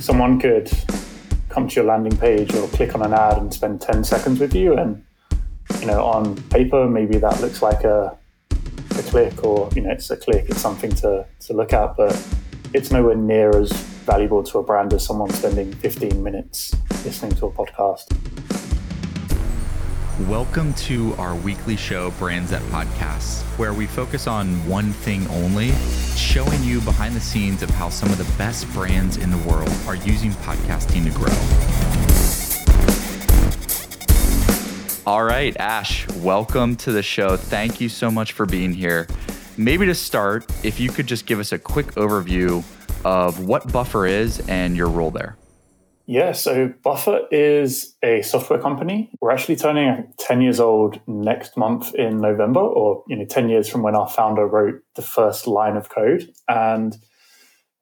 someone could come to your landing page or click on an ad and spend 10 seconds with you and you know on paper maybe that looks like a, a click or you know it's a click it's something to, to look at but it's nowhere near as valuable to a brand as someone spending 15 minutes listening to a podcast Welcome to our weekly show, Brands That Podcasts, where we focus on one thing only, showing you behind the scenes of how some of the best brands in the world are using podcasting to grow. All right, Ash, welcome to the show. Thank you so much for being here. Maybe to start, if you could just give us a quick overview of what Buffer is and your role there. Yeah, so Buffer is a software company. We're actually turning 10 years old next month in November, or you know, 10 years from when our founder wrote the first line of code. And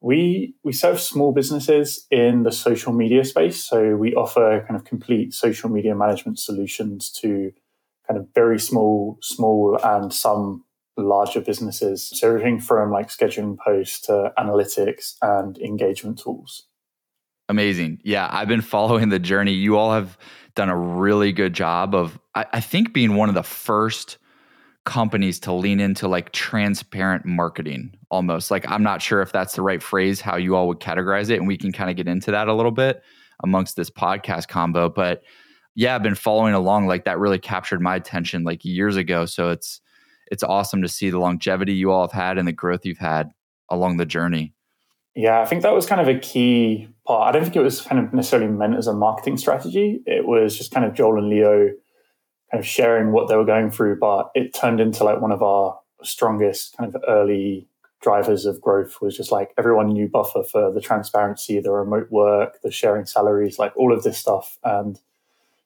we we serve small businesses in the social media space. So we offer kind of complete social media management solutions to kind of very small, small and some larger businesses. So everything from like scheduling posts to analytics and engagement tools. Amazing. Yeah, I've been following the journey. You all have done a really good job of, I, I, think, being one of the first companies to lean into like transparent marketing almost. Like, I'm not sure if that's the right phrase, how you all would categorize it. And we can kind of get into that a little bit amongst this podcast combo. But yeah, I've been following along. Like, that really captured my attention like years ago. So it's, it's awesome to see the longevity you all have had and the growth you've had along the journey. Yeah, I think that was kind of a key part. I don't think it was kind of necessarily meant as a marketing strategy. It was just kind of Joel and Leo kind of sharing what they were going through, but it turned into like one of our strongest kind of early drivers of growth was just like everyone knew Buffer for the transparency, the remote work, the sharing salaries, like all of this stuff. And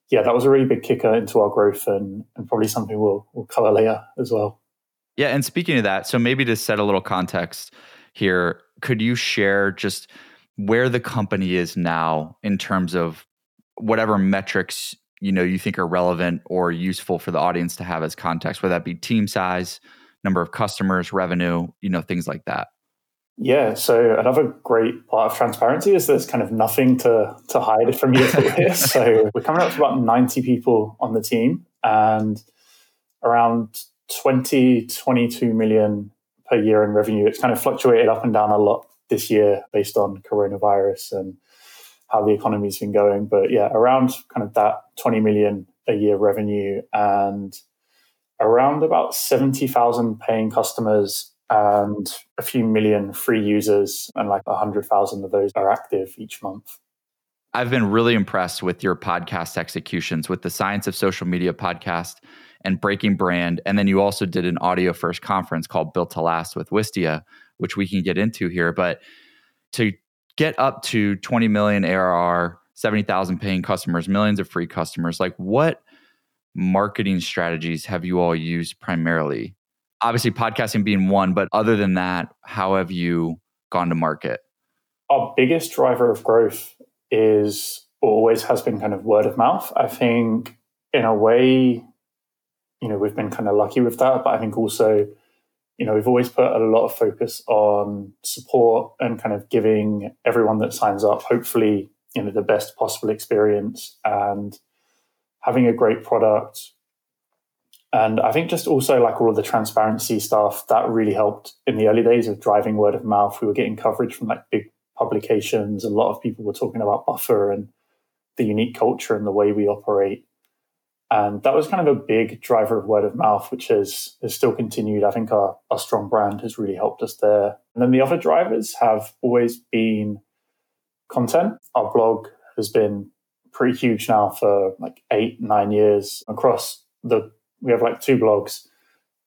yeah, that was a really big kicker into our growth and, and probably something we'll, we'll cover later as well. Yeah. And speaking of that, so maybe to set a little context here, could you share just where the company is now in terms of whatever metrics you know you think are relevant or useful for the audience to have as context whether that be team size number of customers revenue you know things like that? Yeah so another great part of transparency is there's kind of nothing to to hide from you here. So we're coming up to about 90 people on the team and around 20 22 million per year in revenue. It's kind of fluctuated up and down a lot this year based on coronavirus and how the economy's been going. But yeah, around kind of that 20 million a year revenue and around about 70,000 paying customers and a few million free users and like 100,000 of those are active each month. I've been really impressed with your podcast executions with the Science of Social Media podcast and Breaking Brand. And then you also did an audio first conference called Built to Last with Wistia, which we can get into here. But to get up to 20 million ARR, 70,000 paying customers, millions of free customers, like what marketing strategies have you all used primarily? Obviously, podcasting being one, but other than that, how have you gone to market? Our biggest driver of growth is always has been kind of word of mouth. I think in a way, you know, we've been kind of lucky with that. But I think also, you know, we've always put a lot of focus on support and kind of giving everyone that signs up, hopefully, you know, the best possible experience and having a great product. And I think just also like all of the transparency stuff that really helped in the early days of driving word of mouth. We were getting coverage from like big publications. A lot of people were talking about Buffer and the unique culture and the way we operate. And that was kind of a big driver of word of mouth, which has, has still continued. I think our, our strong brand has really helped us there. And then the other drivers have always been content. Our blog has been pretty huge now for like eight, nine years across the, we have like two blogs.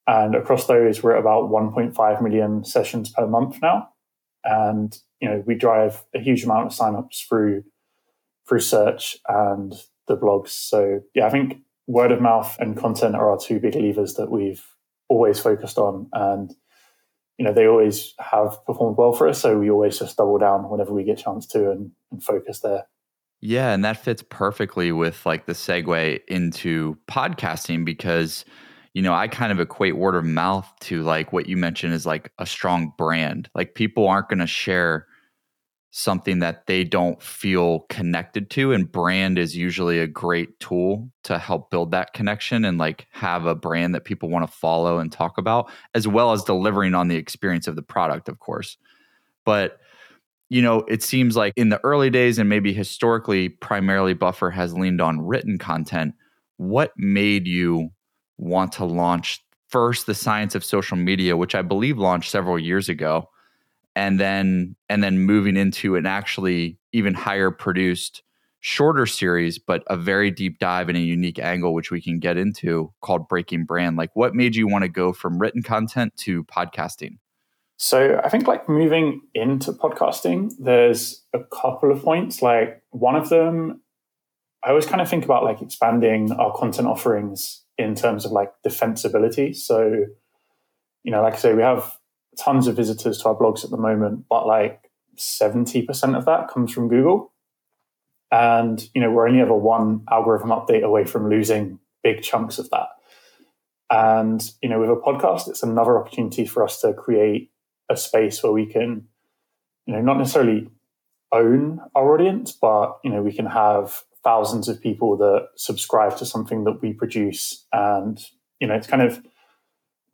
And across those, we're at about 1.5 million sessions per month now. And, you know, we drive a huge amount of signups through, through search and the blogs. So yeah, I think word of mouth and content are our two big levers that we've always focused on. And you know they always have performed well for us. So we always just double down whenever we get chance to and, and focus there. Yeah and that fits perfectly with like the segue into podcasting because you know i kind of equate word of mouth to like what you mentioned is like a strong brand. Like people aren't going to share something that they don't feel connected to and brand is usually a great tool to help build that connection and like have a brand that people want to follow and talk about as well as delivering on the experience of the product of course. But you know it seems like in the early days and maybe historically primarily buffer has leaned on written content. What made you want to launch first the science of social media which i believe launched several years ago and then and then moving into an actually even higher produced shorter series but a very deep dive in a unique angle which we can get into called breaking brand. Like what made you want to go from written content to podcasting? So i think like moving into podcasting there's a couple of points. Like one of them i always kind of think about like expanding our content offerings in terms of like defensibility. So you know like i say we have tons of visitors to our blogs at the moment, but like 70% of that comes from Google. And, you know, we're only ever one algorithm update away from losing big chunks of that. And, you know, with a podcast, it's another opportunity for us to create a space where we can, you know, not necessarily own our audience, but, you know, we can have thousands of people that subscribe to something that we produce. And, you know, it's kind of,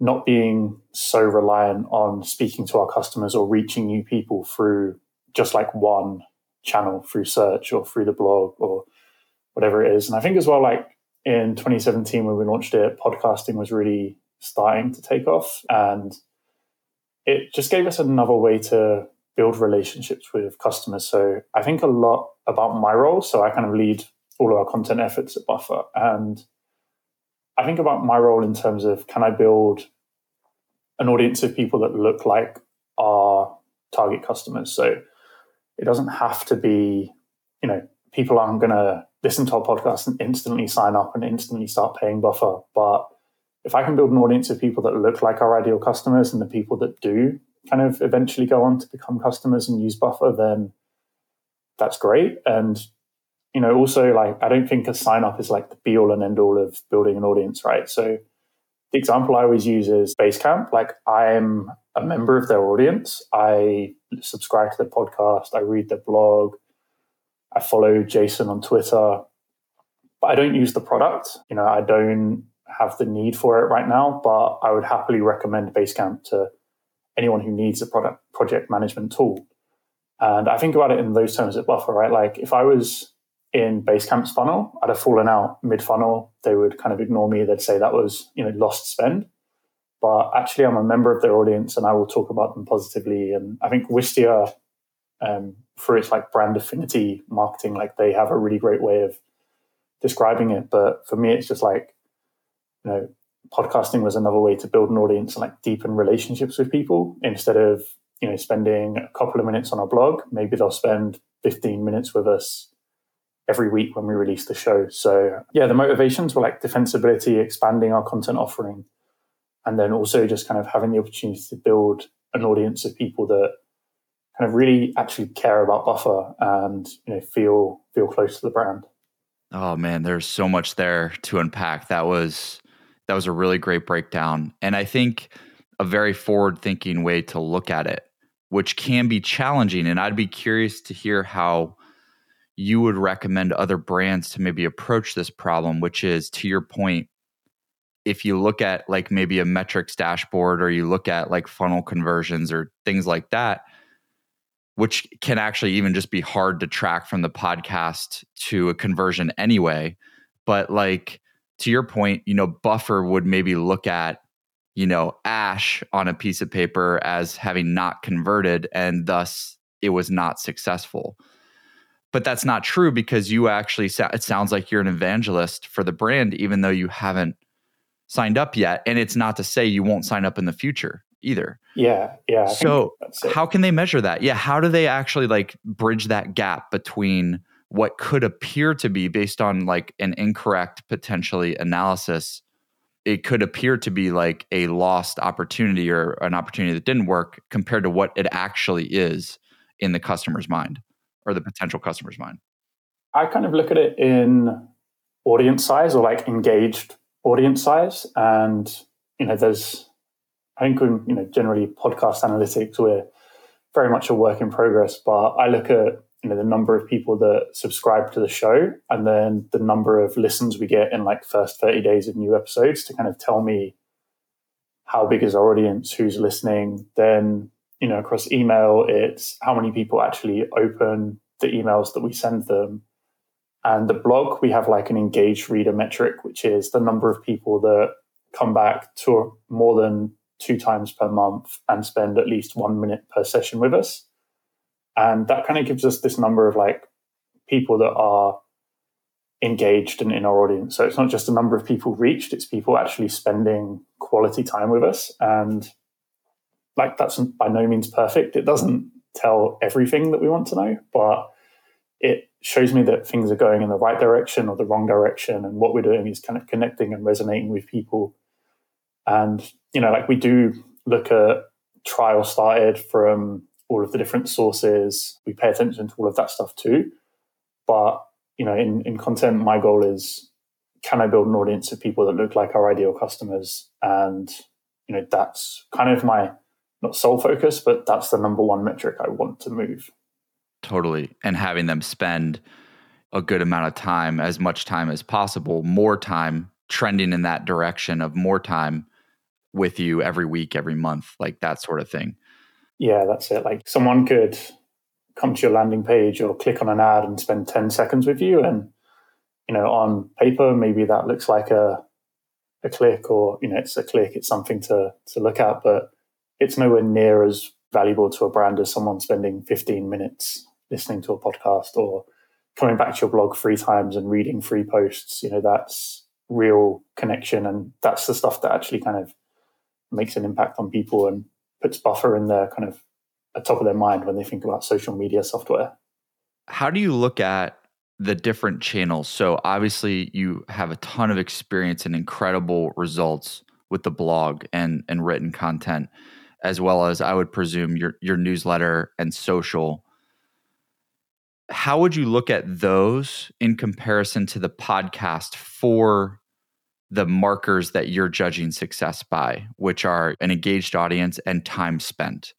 not being so reliant on speaking to our customers or reaching new people through just like one channel through search or through the blog or whatever it is. And I think as well, like in 2017 when we launched it, podcasting was really starting to take off and it just gave us another way to build relationships with customers. So I think a lot about my role. So I kind of lead all of our content efforts at Buffer and I think about my role in terms of can I build an audience of people that look like our target customers. So it doesn't have to be, you know, people aren't going to listen to our podcast and instantly sign up and instantly start paying Buffer. But if I can build an audience of people that look like our ideal customers and the people that do kind of eventually go on to become customers and use Buffer, then that's great. And you know, also like I don't think a sign up is like the be all and end all of building an audience, right? So the example I always use is Basecamp. Like I'm a member of their audience. I subscribe to their podcast. I read their blog. I follow Jason on Twitter, but I don't use the product. You know, I don't have the need for it right now, but I would happily recommend Basecamp to anyone who needs a product project management tool. And I think about it in those terms at Buffer, right? Like if I was in Basecamp's funnel, I'd have fallen out mid funnel. They would kind of ignore me. They'd say that was, you know, lost spend. But actually, I'm a member of their audience and I will talk about them positively. And I think Wistia, um, for its like brand affinity marketing, like they have a really great way of describing it. But for me, it's just like, you know, podcasting was another way to build an audience and like deepen relationships with people instead of, you know, spending a couple of minutes on a blog. Maybe they'll spend 15 minutes with us every week when we release the show. So yeah, the motivations were like defensibility, expanding our content offering, and then also just kind of having the opportunity to build an audience of people that kind of really actually care about Buffer and you know feel feel close to the brand. Oh man, there's so much there to unpack. That was that was a really great breakdown, and I think a very forward thinking way to look at it, which can be challenging. And I'd be curious to hear how you would recommend other brands to maybe approach this problem, which is to your point, if you look at like maybe a metrics dashboard or you look at like funnel conversions or things like that, which can actually even just be hard to track from the podcast to a conversion anyway. But like to your point, you know, Buffer would maybe look at, you know, Ash on a piece of paper as having not converted and thus it was not successful but that's not true because you actually it sounds like you're an evangelist for the brand even though you haven't signed up yet. And it's not to say you won't sign up in the future either. Yeah yeah I so how can they measure that? Yeah how do they actually like bridge that gap between what could appear to be based on like an incorrect potentially analysis it could appear to be like a lost opportunity or an opportunity that didn't work compared to what it actually is in the customer's mind or the potential customer's mind? I kind of look at it in audience size or like engaged audience size. And, you know, there's, I think, you know, generally podcast analytics, we're very much a work in progress. But I look at you know the number of people that subscribe to the show and then the number of listens we get in like first 30 days of new episodes to kind of tell me how big is our audience who's listening then you know across email it's how many people actually open the emails that we send them and the blog we have like an engaged reader metric which is the number of people that come back to more than two times per month and spend at least one minute per session with us and that kind of gives us this number of like people that are engaged and in our audience. So it's not just a number of people reached, it's people actually spending quality time with us. And like that's by no means perfect. It doesn't tell everything that we want to know, but it shows me that things are going in the right direction or the wrong direction. And what we're doing is kind of connecting and resonating with people. And, you know, like we do look at trial started from all of the different sources. We pay attention to all of that stuff too. But you know, in, in content, my goal is can I build an audience of people that look like our ideal customers? And you know, that's kind of my not sole focus, but that's the number one metric I want to move. Totally. And having them spend a good amount of time, as much time as possible, more time trending in that direction of more time with you every week, every month, like that sort of thing. Yeah, that's it. Like someone could come to your landing page or click on an ad and spend 10 seconds with you. And, you know, on paper, maybe that looks like a, a click or, you know, it's a click, it's something to, to look at, but it's nowhere near as valuable to a brand as someone spending 15 minutes listening to a podcast or coming back to your blog three times and reading three posts. You know, that's real connection. And that's the stuff that actually kind of makes an impact on people and puts buffer in their kind of at top of their mind when they think about social media software. How do you look at the different channels? So obviously you have a ton of experience and incredible results with the blog and and written content as well as I would presume your your newsletter and social. How would you look at those in comparison to the podcast for the markers that you're judging success by, which are an engaged audience and time spent.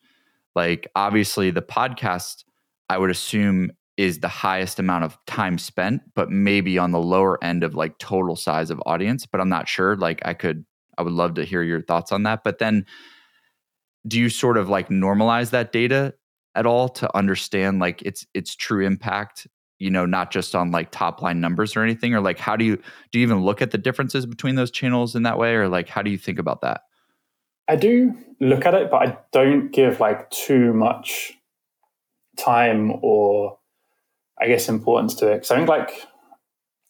Like, obviously, the podcast, I would assume, is the highest amount of time spent, but maybe on the lower end of like total size of audience. But I'm not sure. Like, I could, I would love to hear your thoughts on that. But then, do you sort of like normalize that data at all to understand like its its true impact you know not just on like top line numbers or anything? Or like how do you do you even look at the differences between those channels in that way? Or like how do you think about that? I do look at it but i don't give like too much time or i guess importance to it. Because i think like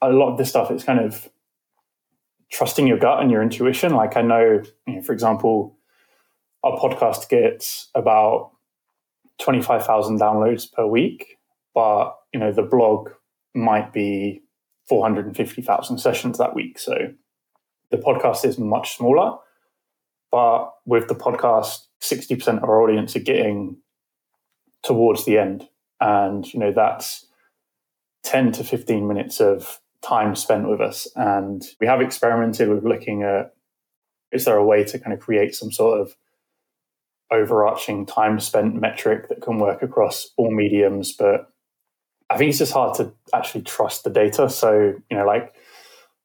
a lot of this stuff is kind of trusting your gut and your intuition. Like i know, you know for example our podcast gets about 25,000 downloads per week but you know the blog might be 450,000 sessions that week. So the podcast is much smaller, but with the podcast, 60% of our audience are getting towards the end. And, you know, that's 10 to 15 minutes of time spent with us. And we have experimented with looking at is there a way to kind of create some sort of overarching time spent metric that can work across all mediums, but I think it's just hard to actually trust the data. So, you know, like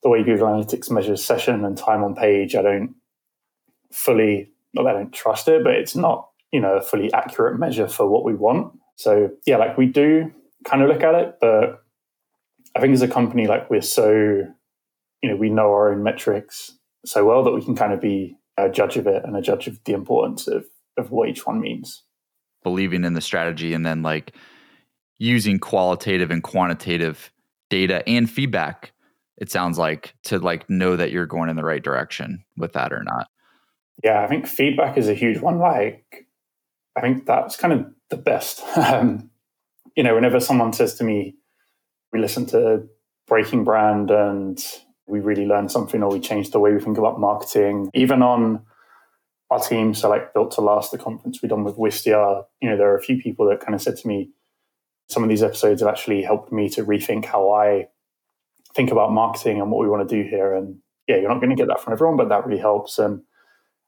the way Google Analytics measures session and time on page, I don't fully, not I don't trust it, but it's not, you know, a fully accurate measure for what we want. So, yeah, like we do kind of look at it, but I think as a company, like we're so, you know, we know our own metrics so well that we can kind of be a judge of it and a judge of the importance of, of what each one means. Believing in the strategy and then like, using qualitative and quantitative data and feedback it sounds like to like know that you're going in the right direction with that or not. Yeah i think feedback is a huge one. Like i think that's kind of the best. Um, you know whenever someone says to me we listen to breaking brand and we really learned something or we changed the way we think about marketing even on our team so like built to last the conference we done with wistia you know there are a few people that kind of said to me some of these episodes have actually helped me to rethink how I think about marketing and what we want to do here. And yeah, you're not going to get that from everyone, but that really helps. And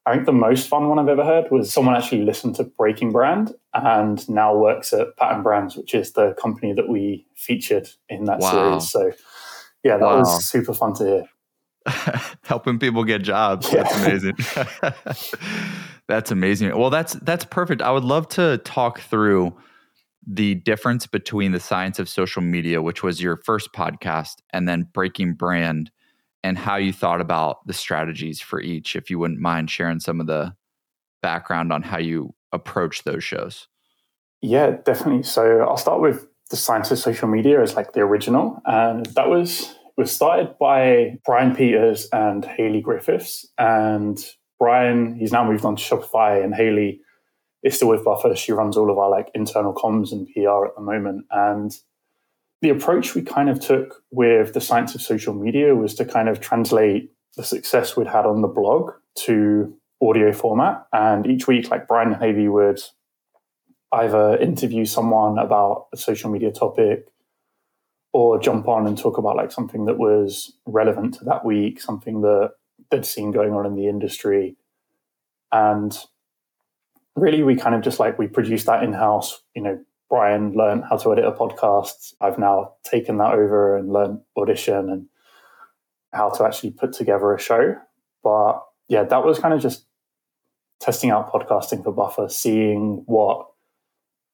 I think the most fun one I've ever heard was someone actually listened to Breaking Brand and now works at Pattern Brands, which is the company that we featured in that wow. series. So, yeah, that wow. was super fun to hear. Helping people get jobs. Yeah. That's amazing. that's amazing. Well, that's that's perfect. I would love to talk through the difference between the science of social media, which was your first podcast, and then Breaking Brand and how you thought about the strategies for each, if you wouldn't mind sharing some of the background on how you approach those shows. Yeah, definitely. So I'll start with the science of social media as like the original, and that was was started by Brian Peters and Hailley Griffis. And Brian, he's now moved on to Shopify, and Hailley is still with Buffer. She runs all of our like internal comms and PR at the moment, and the approach we kind of took with the science of social media was to kind of translate the success we'd had on the blog to audio format. And each week, like Brian and Hailley would either interview someone about a social media topic or jump on and talk about like something that was relevant to that week, something that they'd seen going on in the industry. And really we kind of just like we produced that in-house, you know, Brian learned how to edit a podcast. I've now taken that over and learned audition and how to actually put together a show. But yeah, that was kind of just testing out podcasting for Buffer, seeing what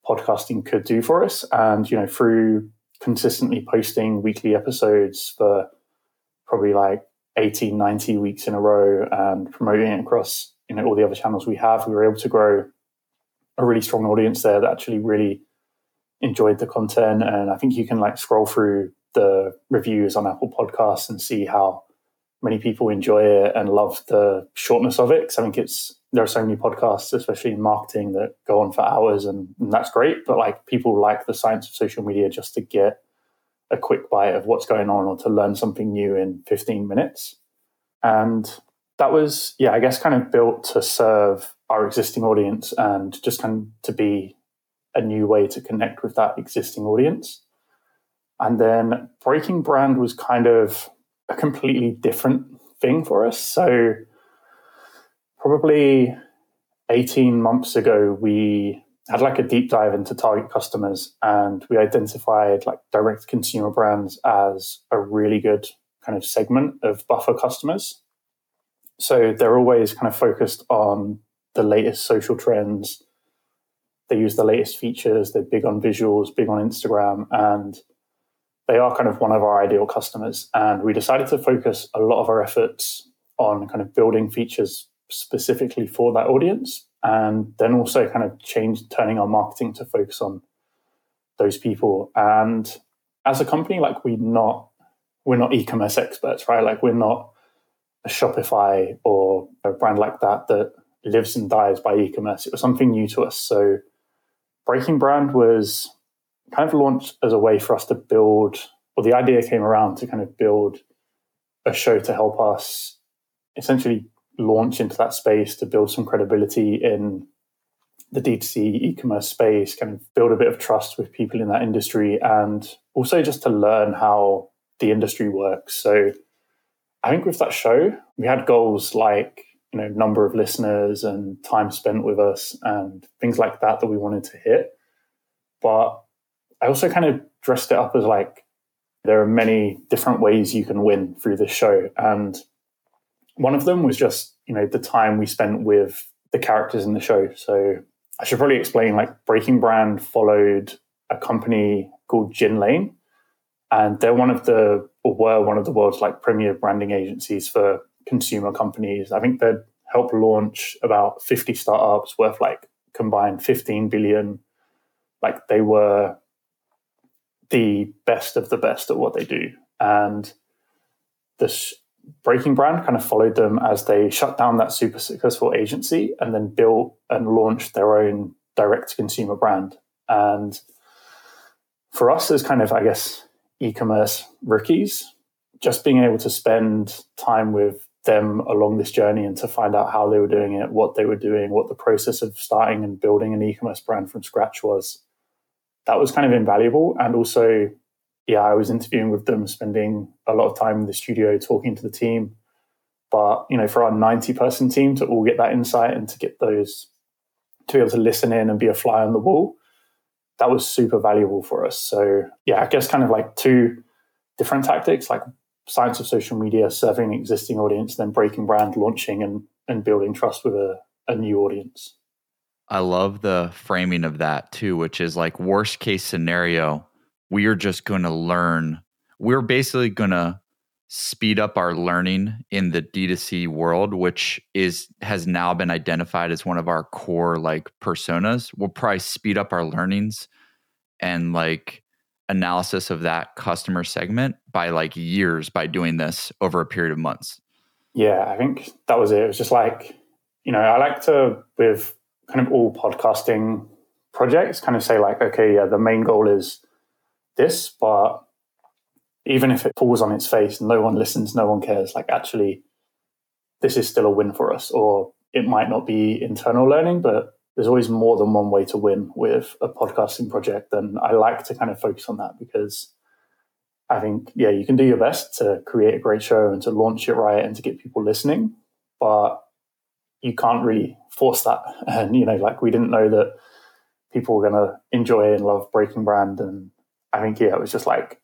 podcasting could do for us. And, you know, through consistently posting weekly episodes for probably like 18, 90 weeks in a row and promoting it across, you know, all the other channels we have, we were able to grow a really strong audience there that actually really enjoyed the content. And I think you can like scroll through the reviews on Apple Podcasts and see how many people enjoy it and love the shortness of it. Because I think it's there are so many podcasts, especially in marketing, that go on for hours, and, and that's great. But like people like the science of social media just to get a quick bite of what's going on or to learn something new in 15 minutes. And that was, yeah, I guess kind of built to serve our existing audience and just kind of to be a new way to connect with that existing audience. And then breaking brand was kind of a completely different thing for us. So, probably 18 months ago, we had like a deep dive into target customers and we identified like direct consumer brands as a really good kind of segment of buffer customers. So, they're always kind of focused on the latest social trends they use the latest features. They're big on visuals, big on Instagram, and they are kind of one of our ideal customers. And we decided to focus a lot of our efforts on kind of building features specifically for that audience, and then also kind of change turning our marketing to focus on those people. And as a company, like we're not we're not e-commerce experts, right? Like we're not a Shopify or a brand like that that lives and dies by e-commerce. It was something new to us. So Breaking Brand was kind of launched as a way for us to build, or the idea came around to kind of build a show to help us essentially launch into that space to build some credibility in the D2C e-commerce space, kind of build a bit of trust with people in that industry, and also just to learn how the industry works. So I think with that show, we had goals like you know number of listeners and time spent with us and things like that that we wanted to hit but i also kind of dressed it up as like there are many different ways you can win through this show and one of them was just you know the time we spent with the characters in the show so i should probably explain like breaking brand followed a company called gin lane and they're one of the or were one of the world's like premier branding agencies for consumer companies. I think they'd helped launch about 50 startups worth like combined 15 billion. Like they were the best of the best at what they do. And this Breaking Brand kind of followed them as they shut down that super successful agency and then built and launched their own direct to consumer brand. And for us as kind of, I guess, e commerce rookies, just being able to spend time with them along this journey and to find out how they were doing it, what they were doing, what the process of starting and building an e-commerce brand from scratch was. That was kind of invaluable. And also, yeah, I was interviewing with them, spending a lot of time in the studio talking to the team. But you know, for our 90 person team to all get that insight and to get those to be able to listen in and be a fly on the wall, that was super valuable for us. So yeah, I guess kind of like two different tactics, like science of social media, serving an existing audience, then breaking brand, launching and and building trust with a, a new audience. I love the framing of that too, which is like worst case scenario, we are just going to learn. We're basically going to speed up our learning in the D2C world, which is has now been identified as one of our core like personas. We'll probably speed up our learnings and like analysis of that customer segment by like years by doing this over a period of months. Yeah, I think that was it. It was just like, you know, I like to with kind of all podcasting projects kind of say like, okay, yeah, the main goal is this, but even if it falls on its face, no one listens, no one cares, like actually this is still a win for us. Or it might not be internal learning, but there's always more than one way to win with a podcasting project. And I like to kind of focus on that because I think, yeah, you can do your best to create a great show and to launch it right and to get people listening, but you can't really force that. And, you know, like we didn't know that people were going to enjoy and love Breaking Brand. And I think, yeah, it was just like,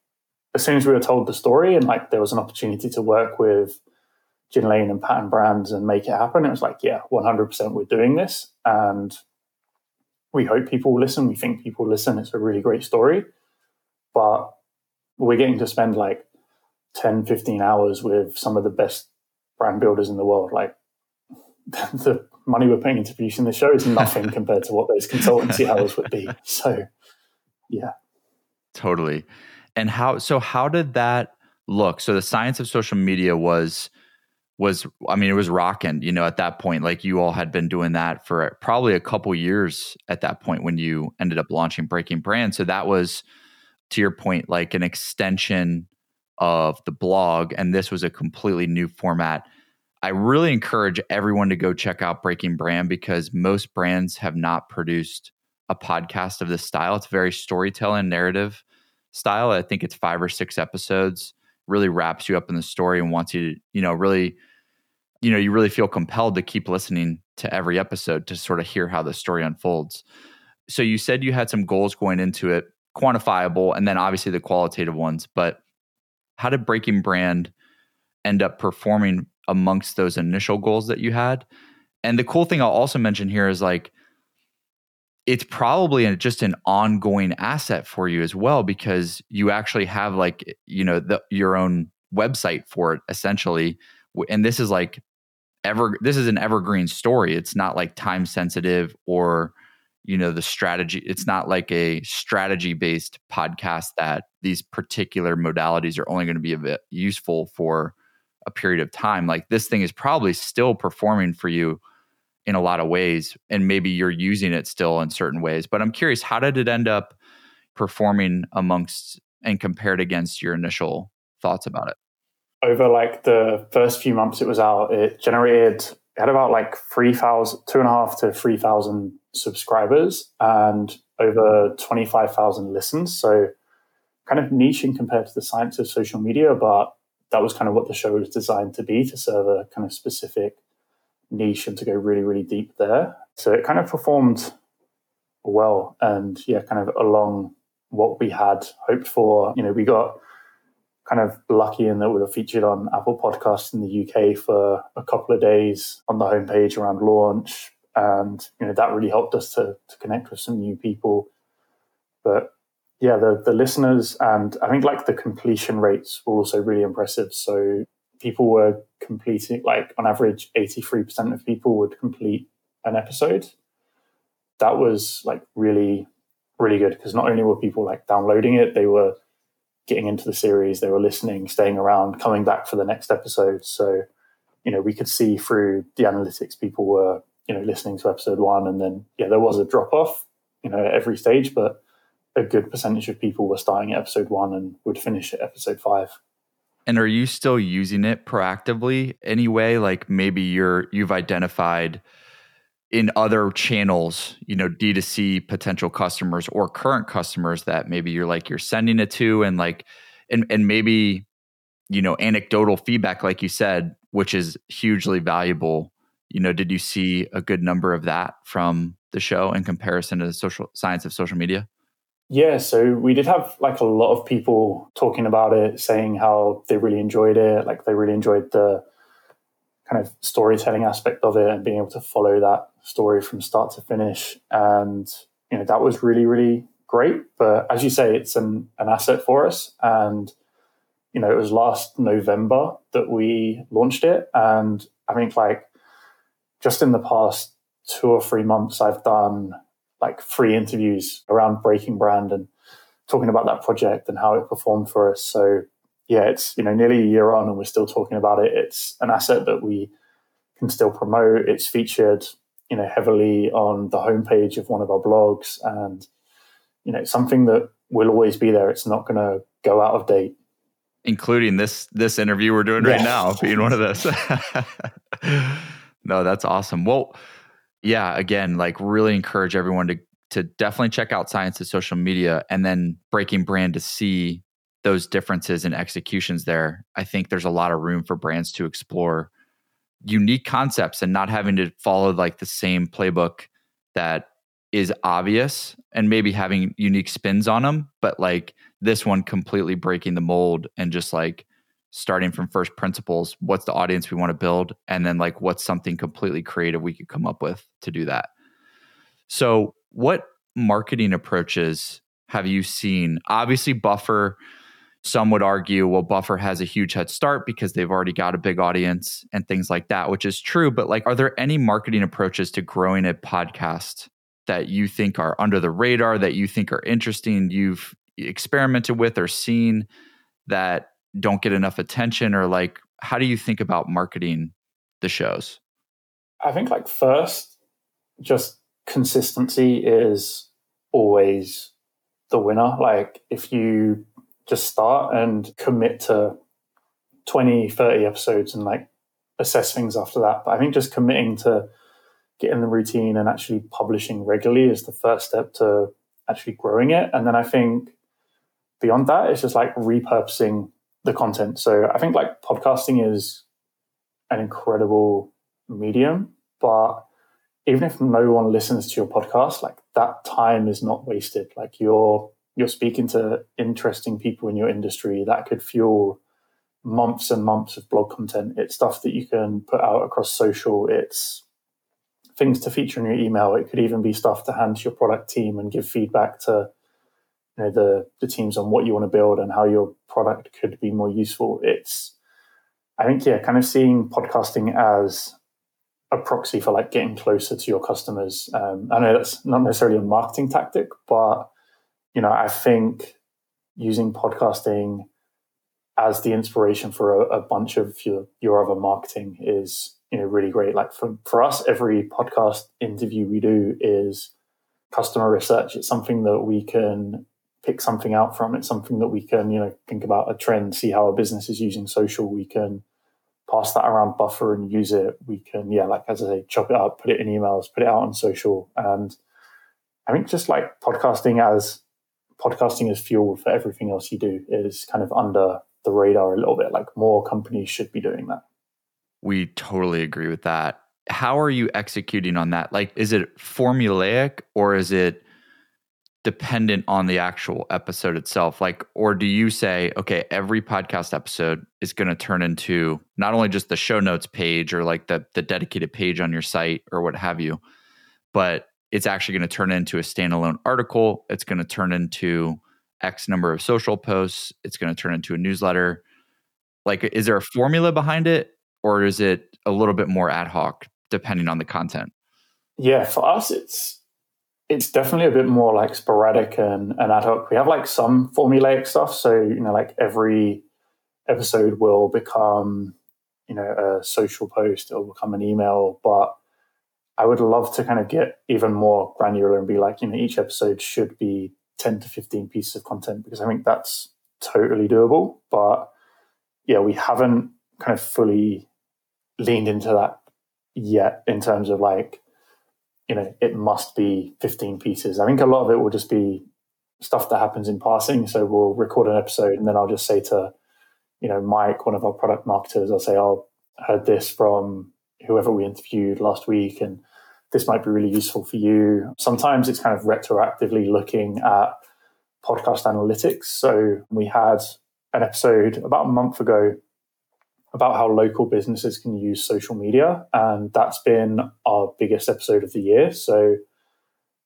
as soon as we were told the story and like there was an opportunity to work with Gin Lane and Pattern Brands and make it happen, it was like, yeah, 100% we're doing this. And we hope people will listen. We think people will listen. It's a really great story. But we're getting to spend like 10, 15 hours with some of the best brand builders in the world. Like the money we're paying into producing the show is nothing compared to what those consultancy hours would be. So, yeah. Totally. And how, so how did that look? So the science of social media was, was I mean it was rocking, you know, at that point. Like you all had been doing that for probably a couple years at that point when you ended up launching Breaking Brand. So that was to your point, like an extension of the blog, and this was a completely new format. I really encourage everyone to go check out Breaking Brand because most brands have not produced a podcast of this style. It's very storytelling, narrative style. I think it's five or six episodes. Really wraps you up in the story and wants you to, you know, really, you know, you really feel compelled to keep listening to every episode to sort of hear how the story unfolds. So you said you had some goals going into it quantifiable, and then obviously the qualitative ones. But how did Breaking Brand end up performing amongst those initial goals that you had? And the cool thing I'll also mention here is like, it's probably just an ongoing asset for you as well because you actually have like eh, you know the, your own website for it essentially. And this is like ever this is an evergreen story. It's not like time sensitive or you know the strategy it's not like a strategy based podcast that these particular modalities are only going to be a bit useful for a period of time. Like this thing is probably still performing for you in a lot of ways and maybe you're using it still in certain ways but i'm curious how did it end up performing amongst and compared against your initial thoughts about it over like the first few months it was out it generated it had about like 3000 two and a half to 3000 subscribers and over 25,000 listens. So kind of niche in compared to the science of social media, but that was kind of what the show was designed to be to serve a kind of specific niche and to go really, really deep there. So it kind of performed well and yeah, kind of along what we had hoped for. You know, we got kind of lucky in that we were featured on Apple Podcasts in the UK for a couple of days on the homepage around launch and you know that really helped us to, to connect with some new people but yeah the the listeners and i think like the completion rates were also really impressive so people were completing like on average 83% of people would complete an episode that was like really really good because not only were people like downloading it they were getting into the series they were listening staying around coming back for the next episode so you know we could see through the analytics people were you know, listening to episode one, and then yeah, there was a drop off, you know, at every stage, but a good percentage of people were starting at episode one and would finish at episode five. And are you still using it proactively anyway? Like maybe you're you've identified in other channels, you know, D2C potential customers or current customers that maybe you're like you're sending it to and like and and maybe you know, anecdotal feedback, like you said, which is hugely valuable. You know, did you see a good number of that from the show in comparison to the social science of social media? Yeah, so we did have like a lot of people talking about it, saying how they really enjoyed it, like they really enjoyed the kind of storytelling aspect of it and being able to follow that story from start to finish. And, you know, that was really, really great. But as you say, it's an, an asset for us. And, you know, it was last November that we launched it. And I think like just in the past two or three months, I've done like free interviews around Breaking Brand and talking about that project and how it performed for us. So yeah, it's you know nearly a year on and we're still talking about it. It's an asset that we can still promote. It's featured you know heavily on the homepage of one of our blogs, and you know something that will always be there. It's not going to go out of date. Including this this interview we're doing right now, being one of those. no, that's awesome. Well, yeah, again, like really encourage everyone to to definitely check out Science of Social Media and then Breaking Brand to see those differences in executions there. I think there's a lot of room for brands to explore unique concepts and not having to follow like the same playbook that is obvious and maybe having unique spins on them, but like this one completely breaking the mold and just like starting from first principles what's the audience we want to build and then like what's something completely creative we could come up with to do that. So what marketing approaches have you seen? Obviously buffer some would argue well buffer has a huge head start because they've already got a big audience and things like that which is true but like are there any marketing approaches to growing a podcast that you think are under the radar that you think are interesting you've experimented with or seen that don't get enough attention or like how do you think about marketing the shows? I think like first just consistency is always the winner. Like if you just start and commit to 20 30 episodes and like assess things after that. But i think just committing to getting the routine and actually publishing regularly is the first step to actually growing it. And then i think beyond that it's just like repurposing the content. So I think like podcasting is an incredible medium, but even if no one listens to your podcast, like that time is not wasted. Like you're you're speaking to interesting people in your industry that could fuel months and months of blog content. It's stuff that you can put out across social. It's things to feature in your email. It could even be stuff to hand to your product team and give feedback to you know the the teams on what you want to build and how your product could be more useful. It's I think yeah, kind of seeing podcasting as a proxy for like getting closer to your customers. Um, I know that's not necessarily a marketing tactic, but you know I think using podcasting as the inspiration for a, a bunch of your your other marketing is you know really great. Like for for us, every podcast interview we do is customer research. It's something that we can pick something out from. It's something that we can, you know, think about a trend, see how a business is using social. We can pass that around buffer and use it. We can, yeah, like as I say, chop it up, put it in emails, put it out on social. And I think just like podcasting as podcasting as fuel for everything else you do is kind of under the radar a little bit. Like more companies should be doing that. We totally agree with that. How are you executing on that? Like, is it formulaic or is it dependent on the actual episode itself. Like or do you say okay every podcast episode is going to turn into not only just the show notes page or like the the dedicated page on your site or what have you but it's actually going to turn into a standalone article. It's going to turn into x number of social posts. It's going to turn into a newsletter. Like is there a formula behind it or is it a little bit more ad hoc depending on the content? Yeah for us it's it's definitely a bit more like sporadic and, and ad hoc. We have like some formulaic stuff. So, you know, like every episode will become, you know, a social post, it'll become an email. But I would love to kind of get even more granular and be like, you know, each episode should be 10 to 15 pieces of content because I think that's totally doable. But yeah, we haven't kind of fully leaned into that yet in terms of like you know, it must be 15 pieces. I think a lot of it will just be stuff that happens in passing. So we'll record an episode and then I'll just say to, you know, Mike, one of our product marketers, I'll say, "Oh, I heard this from whoever we interviewed last week, and this might be really useful for you." Sometimes it's kind of retroactively looking at podcast analytics. So we had an episode about a month ago about how local businesses can use social media. And that's been our biggest episode of the year. So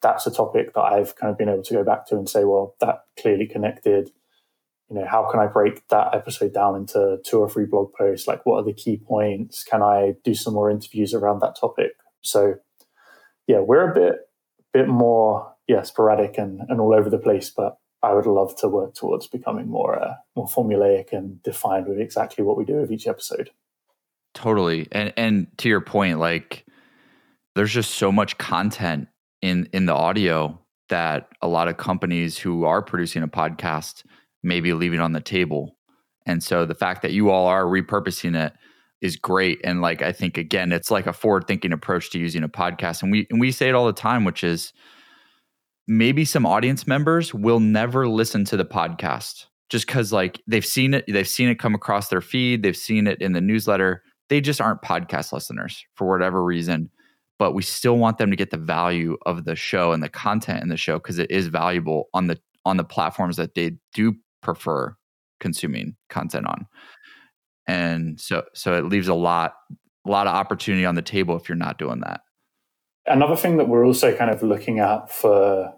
that's a topic that I've kind of been able to go back to and say, well, that clearly connected. You know, how can I break that episode down into two or three blog posts? Like, what are the key points? Can I do some more interviews around that topic? So, yeah, we're a bit, bit more, yeah, sporadic and, and all over the place, but I would love to work towards becoming more uh, more formulaic and defined with exactly what we do with each episode. Totally, and and to your point, like there's just so much content in in the audio that a lot of companies who are producing a podcast may be leaving on the table, and so the fact that you all are repurposing it is great. And like I think again, it's like a forward thinking approach to using a podcast, and we and we say it all the time, which is maybe some audience members will never listen to the podcast just because like they've seen it they've seen it come across their feed they've seen it in the newsletter. They just aren't podcast listeners for whatever reason but we still want them to get the value of the show and the content in the show because it is valuable on the on the platforms that they do prefer consuming content on. And so so it leaves a lot a lot of opportunity on the table if you're not doing that. Another thing that we're also kind of looking at for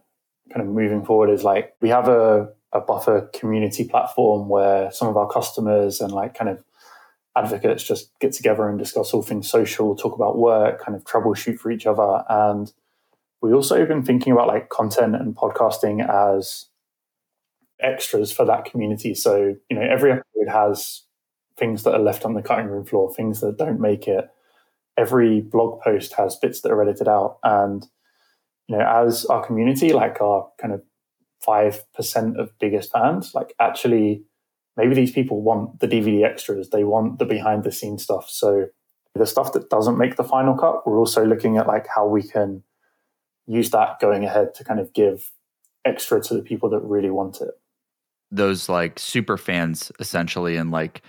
kind of moving forward is like we have a, a buffer community platform where some of our customers and like kind of advocates just get together and discuss all things social, talk about work, kind of troubleshoot for each other. And we also have been thinking about like content and podcasting as extras for that community. So, you know, every episode has things that are left on the cutting room floor, things that don't make it every blog post has bits that are edited out. And, you know, as our community, like our kind of 5% of biggest fans, like actually, maybe these people want the DVD extras, they want the behind the scenes stuff. So the stuff that doesn't make the final cut, we're also looking at like how we can use that going ahead to kind of give extra to the people that really want it. Those like super fans essentially and like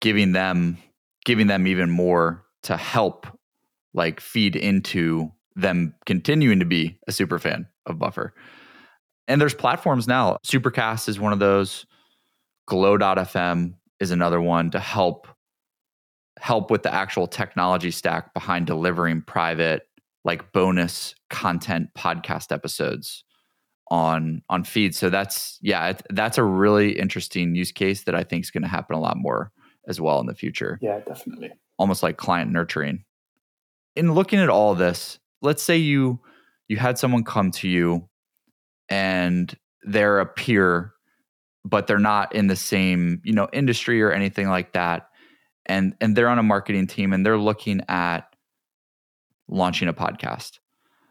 giving them giving them even more to help like feed into them continuing to be a super fan of Buffer. And there's platforms now. Supercast is one of those. Glow.fm is another one to help help with the actual technology stack behind delivering private like bonus content podcast episodes on on feeds. So that's yeah, that's a really interesting use case that I think is going to happen a lot more as well in the future. Yeah, definitely almost like client nurturing. In looking at all this, let's say you you had someone come to you and they're a peer but they're not in the same, you know, industry or anything like that and and they're on a marketing team and they're looking at launching a podcast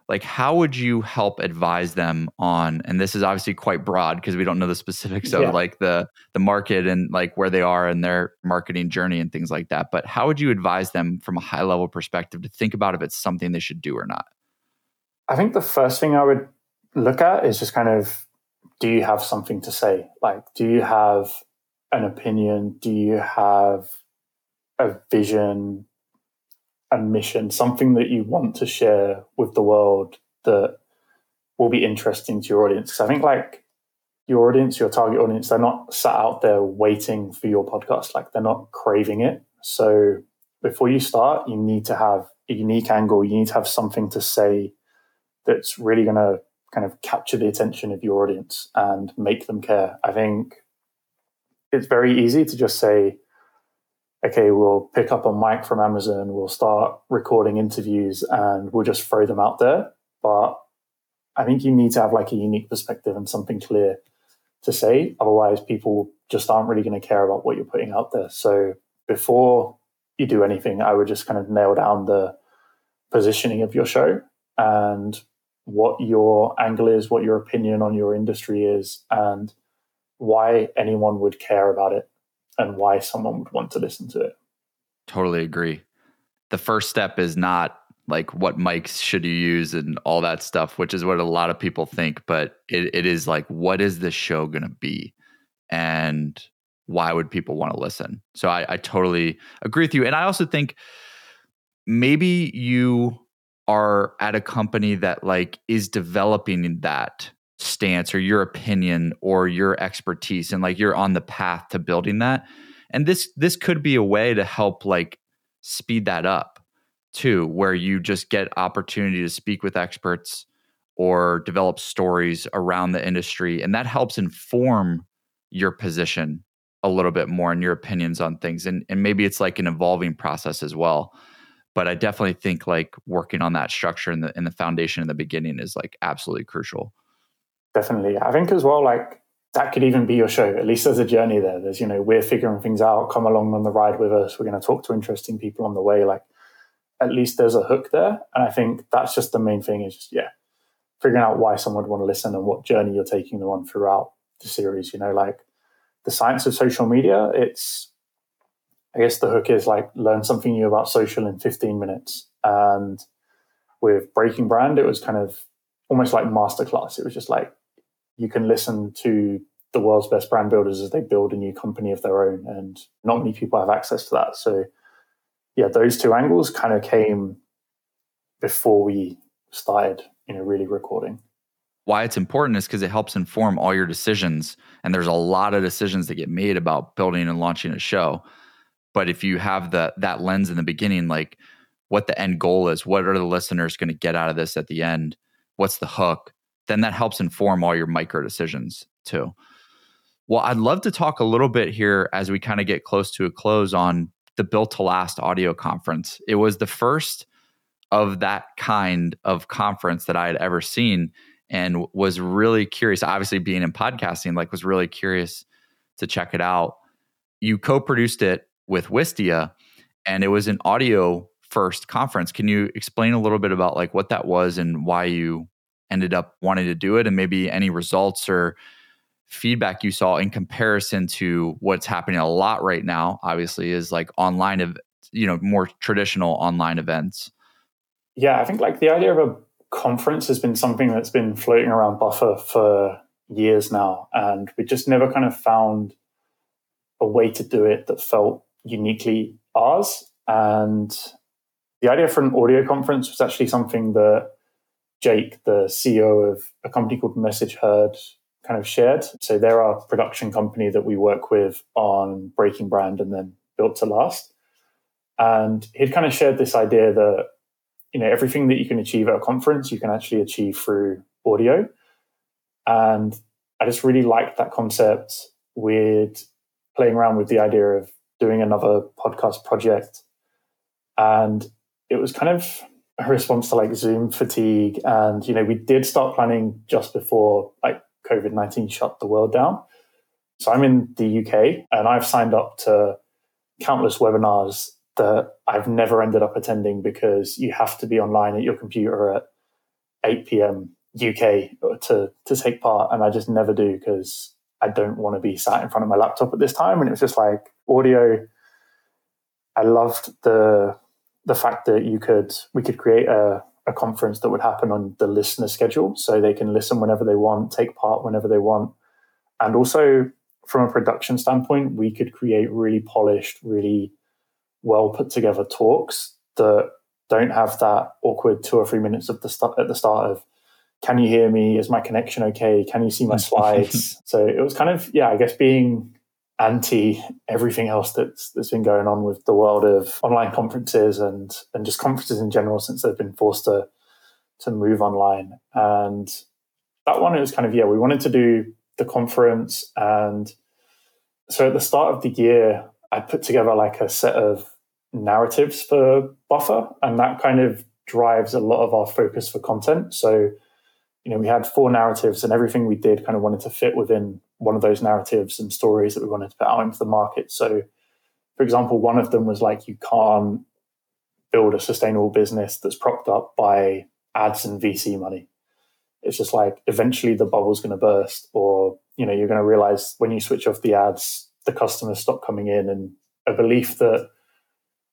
like how would you help advise them on and this is obviously quite broad because we don't know the specifics of yeah. like the the market and like where they are in their marketing journey and things like that but how would you advise them from a high level perspective to think about if it's something they should do or not? I think the first thing i would look at is just kind of do you have something to say? Like do you have an opinion? Do you have a vision a mission, something that you want to share with the world that will be interesting to your audience. Because I think like your audience, your target audience, they're not sat out there waiting for your podcast. Like they're not craving it. So before you start, you need to have a unique angle. You need to have something to say that's really going to kind of capture the attention of your audience and make them care. I think it's very easy to just say, okay, we'll pick up a mic from Amazon, we'll start recording interviews and we'll just throw them out there. But I think you need to have like a unique perspective and something clear to say. Otherwise, people just aren't really going to care about what you're putting out there. So before you do anything, I would just kind of nail down the positioning of your show and what your angle is, what your opinion on your industry is, and why anyone would care about it and why someone would want to listen to it. Totally agree. The first step is not like what mics should you use and all that stuff, which is what a lot of people think, but it, it is like, what is this show going to be? And why would people want to listen? So I, I totally agree with you. And I also think maybe you are at a company that like is developing that stance or your opinion or your expertise and like you're on the path to building that. And this this could be a way to help like speed that up too where you just get opportunity to speak with experts or develop stories around the industry and that helps inform your position a little bit more and your opinions on things. And and maybe it's like an evolving process as well. But i definitely think like working on that structure in the in the foundation in the beginning is like absolutely crucial definitely. I think as well like that could even be your show. At least there's a journey there. There's you know we're figuring things out. Come along on the ride with us. We're going to talk to interesting people on the way. Like at least there's a hook there. And i think that's just the main thing is just yeah figuring out why someone would want to listen and what journey you're taking them on throughout the series you know like the science of social media, it's I guess the hook is like learn something new about social in 15 minutes. And with Breaking Brand, it was kind of almost like masterclass. It was just like you can listen to the world's best brand builders as they build a new company of their own. And not many people have access to that. So yeah, those two angles kind of came before we started, you know, really recording why it's important is because it helps inform all your decisions. And there's a lot of decisions that get made about building and launching a show. But if you have the that lens in the beginning, like what the end goal is, what are the listeners going to get out of this at the end? What's the hook? Then that helps inform all your micro decisions too. Well, I'd love to talk a little bit here as we kind of get close to a close on the Built to Last audio conference. It was the first of that kind of conference that I had ever seen and was really curious. Obviously, being in podcasting, like was really curious to check it out. You co-produced it with Wistia, and it was an audio first conference. Can you explain a little bit about like what that was and why you ended up wanting to do it, and maybe any results or feedback you saw in comparison to what's happening a lot right now? Obviously, is like online of you know more traditional online events. Yeah, I think like the idea of a conference has been something that's been floating around Buffer for years now, and we just never kind of found a way to do it that felt uniquely ours. And the idea for an audio conference was actually something that Jake, the CEO of a company called Message Heard, kind of shared. So they're our production company that we work with on Breaking Brand and then Built to Last. And he'd kind of shared this idea that you know everything that you can achieve at a conference you can actually achieve through audio and i just really liked that concept with playing around with the idea of doing another podcast project and it was kind of a response to like zoom fatigue and you know we did start planning just before like covid-19 shut the world down so i'm in the uk and i've signed up to countless webinars that I've never ended up attending because you have to be online at your computer at 8 p.m. UK to to take part, and I just never do because I don't want to be sat in front of my laptop at this time. And it was just like audio. I loved the the fact that you could we could create a, a conference that would happen on the listener schedule, so they can listen whenever they want, take part whenever they want, and also from a production standpoint, we could create really polished, really well put together talks that don't have that awkward two or three minutes of the start at the start of can you hear me? Is my connection okay? Can you see my slides? So it was kind of yeah i guess being anti everything else that's that's been going on with the world of online conferences and and just conferences in general since they've been forced to to move online and that one it was kind of yeah we wanted to do the conference and so at the start of the year i put together like a set of narratives for Buffer, and that kind of drives a lot of our focus for content. So, you know, we had four narratives, and everything we did kind of wanted to fit within one of those narratives and stories that we wanted to put out into the market. So, for example, one of them was like, you can't build a sustainable business that's propped up by ads and VC money. It's just like eventually the bubble's going to burst, or you know, you're going to realize when you switch off the ads, the customers stop coming in, and a belief that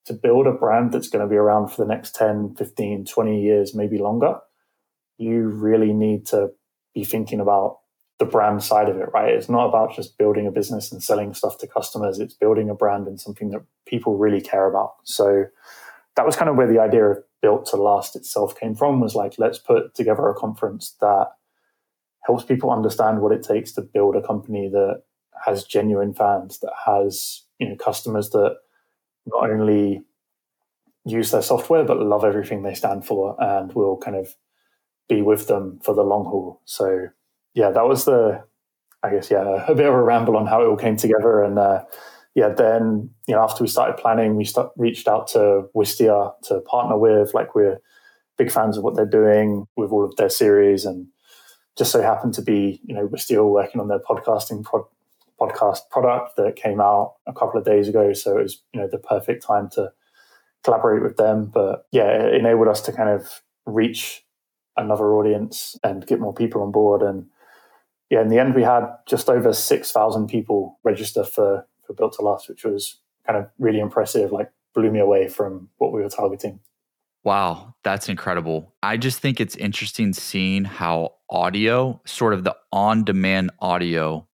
to build a brand that's going to be around for the next 10, 15, 20 years, maybe longer, you really need to be thinking about the brand side of it, right? It's not about just building a business and selling stuff to customers. It's building a brand and something that people really care about. So that was kind of where the idea of Built to Last itself came from was like, let's put together a conference that helps people understand what it takes to build a company that has genuine fans, that has, you know, customers that not only use their software, but love everything they stand for and will kind of be with them for the long haul. So yeah, that was the, I guess, yeah, a bit of a ramble on how it all came together. And uh, yeah, then, you know, after we started planning, we start, reached out to Wistia to partner with, like we're big fans of what they're doing with all of their series and just so happened to be, you know, we're still working on their podcasting pro- podcast product that came out a couple of days ago. So it was, you know, the perfect time to collaborate with them. But yeah, it enabled us to kind of reach another audience and get more people on board. And yeah, in the end, we had just over 6,000 people register for, for Built to Last, which was kind of really impressive, like blew me away from what we were targeting. Wow, that's incredible. I just think it's interesting seeing how audio, sort of the on demand audio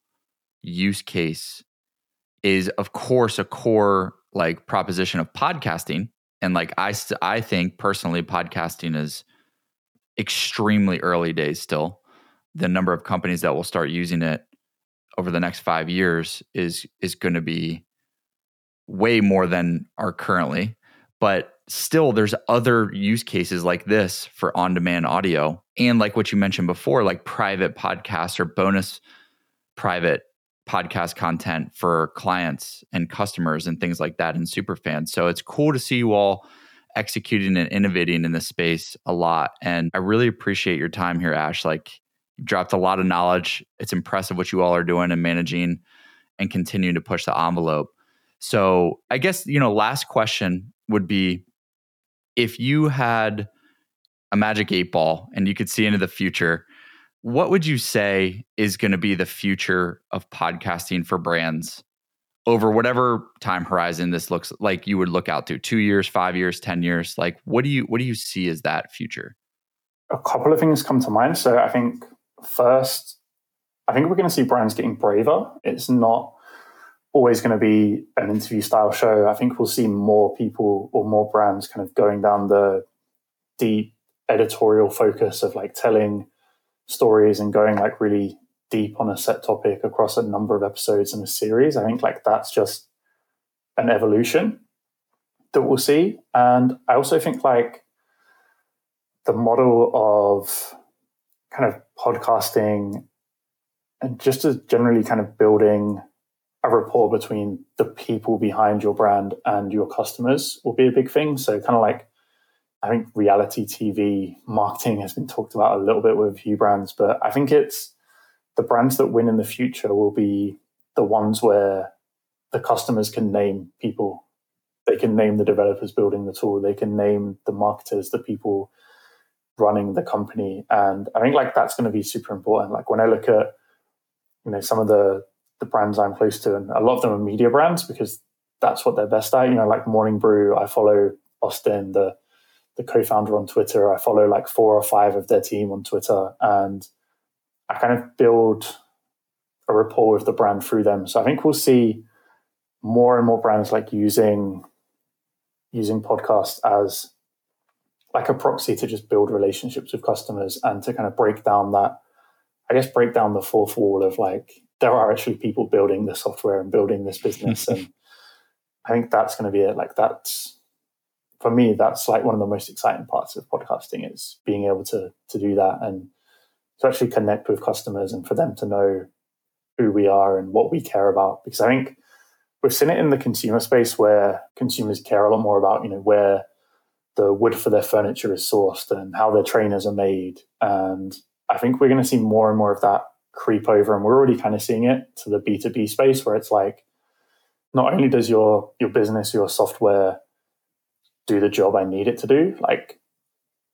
use case, is of course a core like proposition of podcasting. And like I, I think personally, podcasting is extremely early days still. The number of companies that will start using it over the next five years is is going to be way more than are currently. But still there's other use cases like this for on-demand audio. And like what you mentioned before like private podcasts or bonus private podcast content for clients and customers and things like that and superfans so it's cool to see you all executing and innovating in this space a lot and i really appreciate your time here ash like you dropped a lot of knowledge. It's impressive what you all are doing and managing and continuing to push the envelope. So, I guess, you know, last question would be if you had a magic eight ball and you could see into the future, what would you say is going to be the future of podcasting for brands over whatever time horizon this looks like you would look out to 2 years, 5 years, 10 years? Like what do you what do you see as that future? A couple of things come to mind. So I think first, I think we're going to see brands getting braver. It's not always going to be an interview style show. I think we'll see more people or more brands kind of going down the deep editorial focus of like telling stories and going like really deep on a set topic across a number of episodes in a series. I think like that's just an evolution that we'll see. And I also think like the model of kind of podcasting and just as generally kind of building a rapport between the people behind your brand and your customers will be a big thing. So kind of like I think reality TV marketing has been talked about a little bit with few brands, but I think it's the brands that win in the future will be the ones where the customers can name people. They can name the developers building the tool. They can name the marketers, the people running the company. And I think like that's going to be super important. Like when I look at, you know, some of the the brands I'm close to, and a lot of them are media brands because that's what they're best at. You know, like Morning Brew, I follow Austin, the the co-founder on Twitter. I follow like four or five of their team on Twitter, and I kind of build a rapport with the brand through them. So I think we'll see more and more brands like using using podcasts as like a proxy to just build relationships with customers and to kind of break down that, I guess, break down the fourth wall of like, there are actually people building the software and building this business. and I think that's going to be it. Like, that's, for me, that's like one of the most exciting parts of podcasting is being able to, to do that and to actually connect with customers and for them to know who we are and what we care about. Because I think we've seen it in the consumer space where consumers care a lot more about, you know, where the wood for their furniture is sourced and how their trainers are made. And I think we're going to see more and more of that creep over. And we're already kind of seeing it to the B2B space where it's like, not only does your your business, your software do the job I need it to do, like,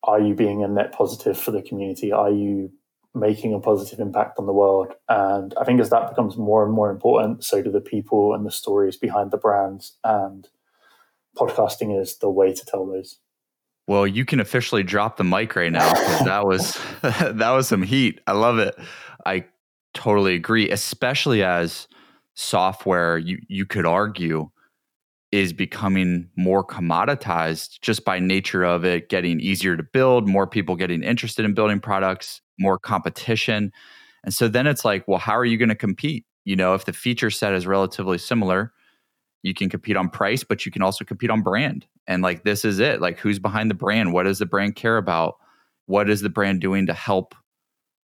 are you being a net positive for the community? Are you making a positive impact on the world? And I think as that becomes more and more important, so do the people and the stories behind the brands. And podcasting is the way to tell those. Well, you can officially drop the mic right now that was that was some heat. I love it. I totally agree, especially as software you you could argue is becoming more commoditized just by nature of it getting easier to build, more people getting interested in building products, more competition. And so then it's like, well, how are you going to compete? You know, if the feature set is relatively similar, you can compete on price, but you can also compete on brand. And like, this is it. Like, who's behind the brand? What does the brand care about? What is the brand doing to help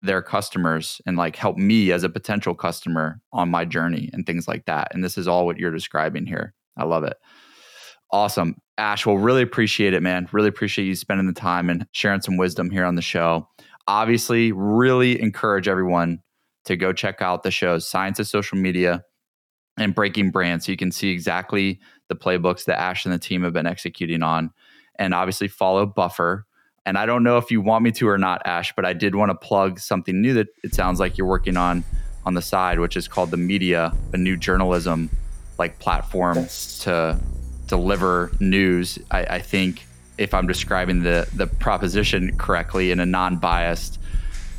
their customers and like help me as a potential customer on my journey and things like that? And this is all what you're describing here. I love it. Awesome. Ash, well, really appreciate it, man. Really appreciate you spending the time and sharing some wisdom here on the show. Obviously, really encourage everyone to go check out the shows Science of Social Media and Breaking Brand so you can see exactly the playbooks that Ash and the team have been executing on. And obviously, follow Buffer. And I don't know if you want me to or not, Ash, but I did want to plug something new that it sounds like you're working on on the side, which is called the Media, a new journalism like platform to deliver news. I, I, think if I'm describing the the proposition correctly in a non-biased,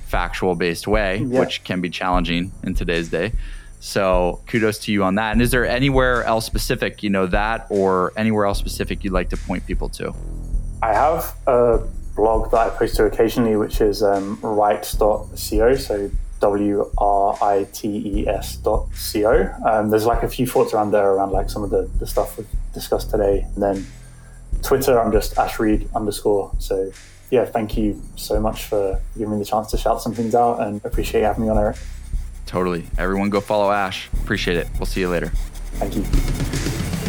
factual based way, yeah. which can be challenging in today's day. So kudos to you on that. And is there anywhere else specific, you know, that or anywhere else specific you'd like to point people to? I have a blog that I post to occasionally, which is um, writes.co. So W R I T E S dot C O. Um, there's like a few thoughts around there around like some of the, the stuff we've discussed today. And then Twitter, I'm just ashread underscore. So yeah, thank you so much for giving me the chance to shout some things out and appreciate having me on, Eric. Totally. Everyone go follow Ash. Appreciate it. We'll see you later. Thank you.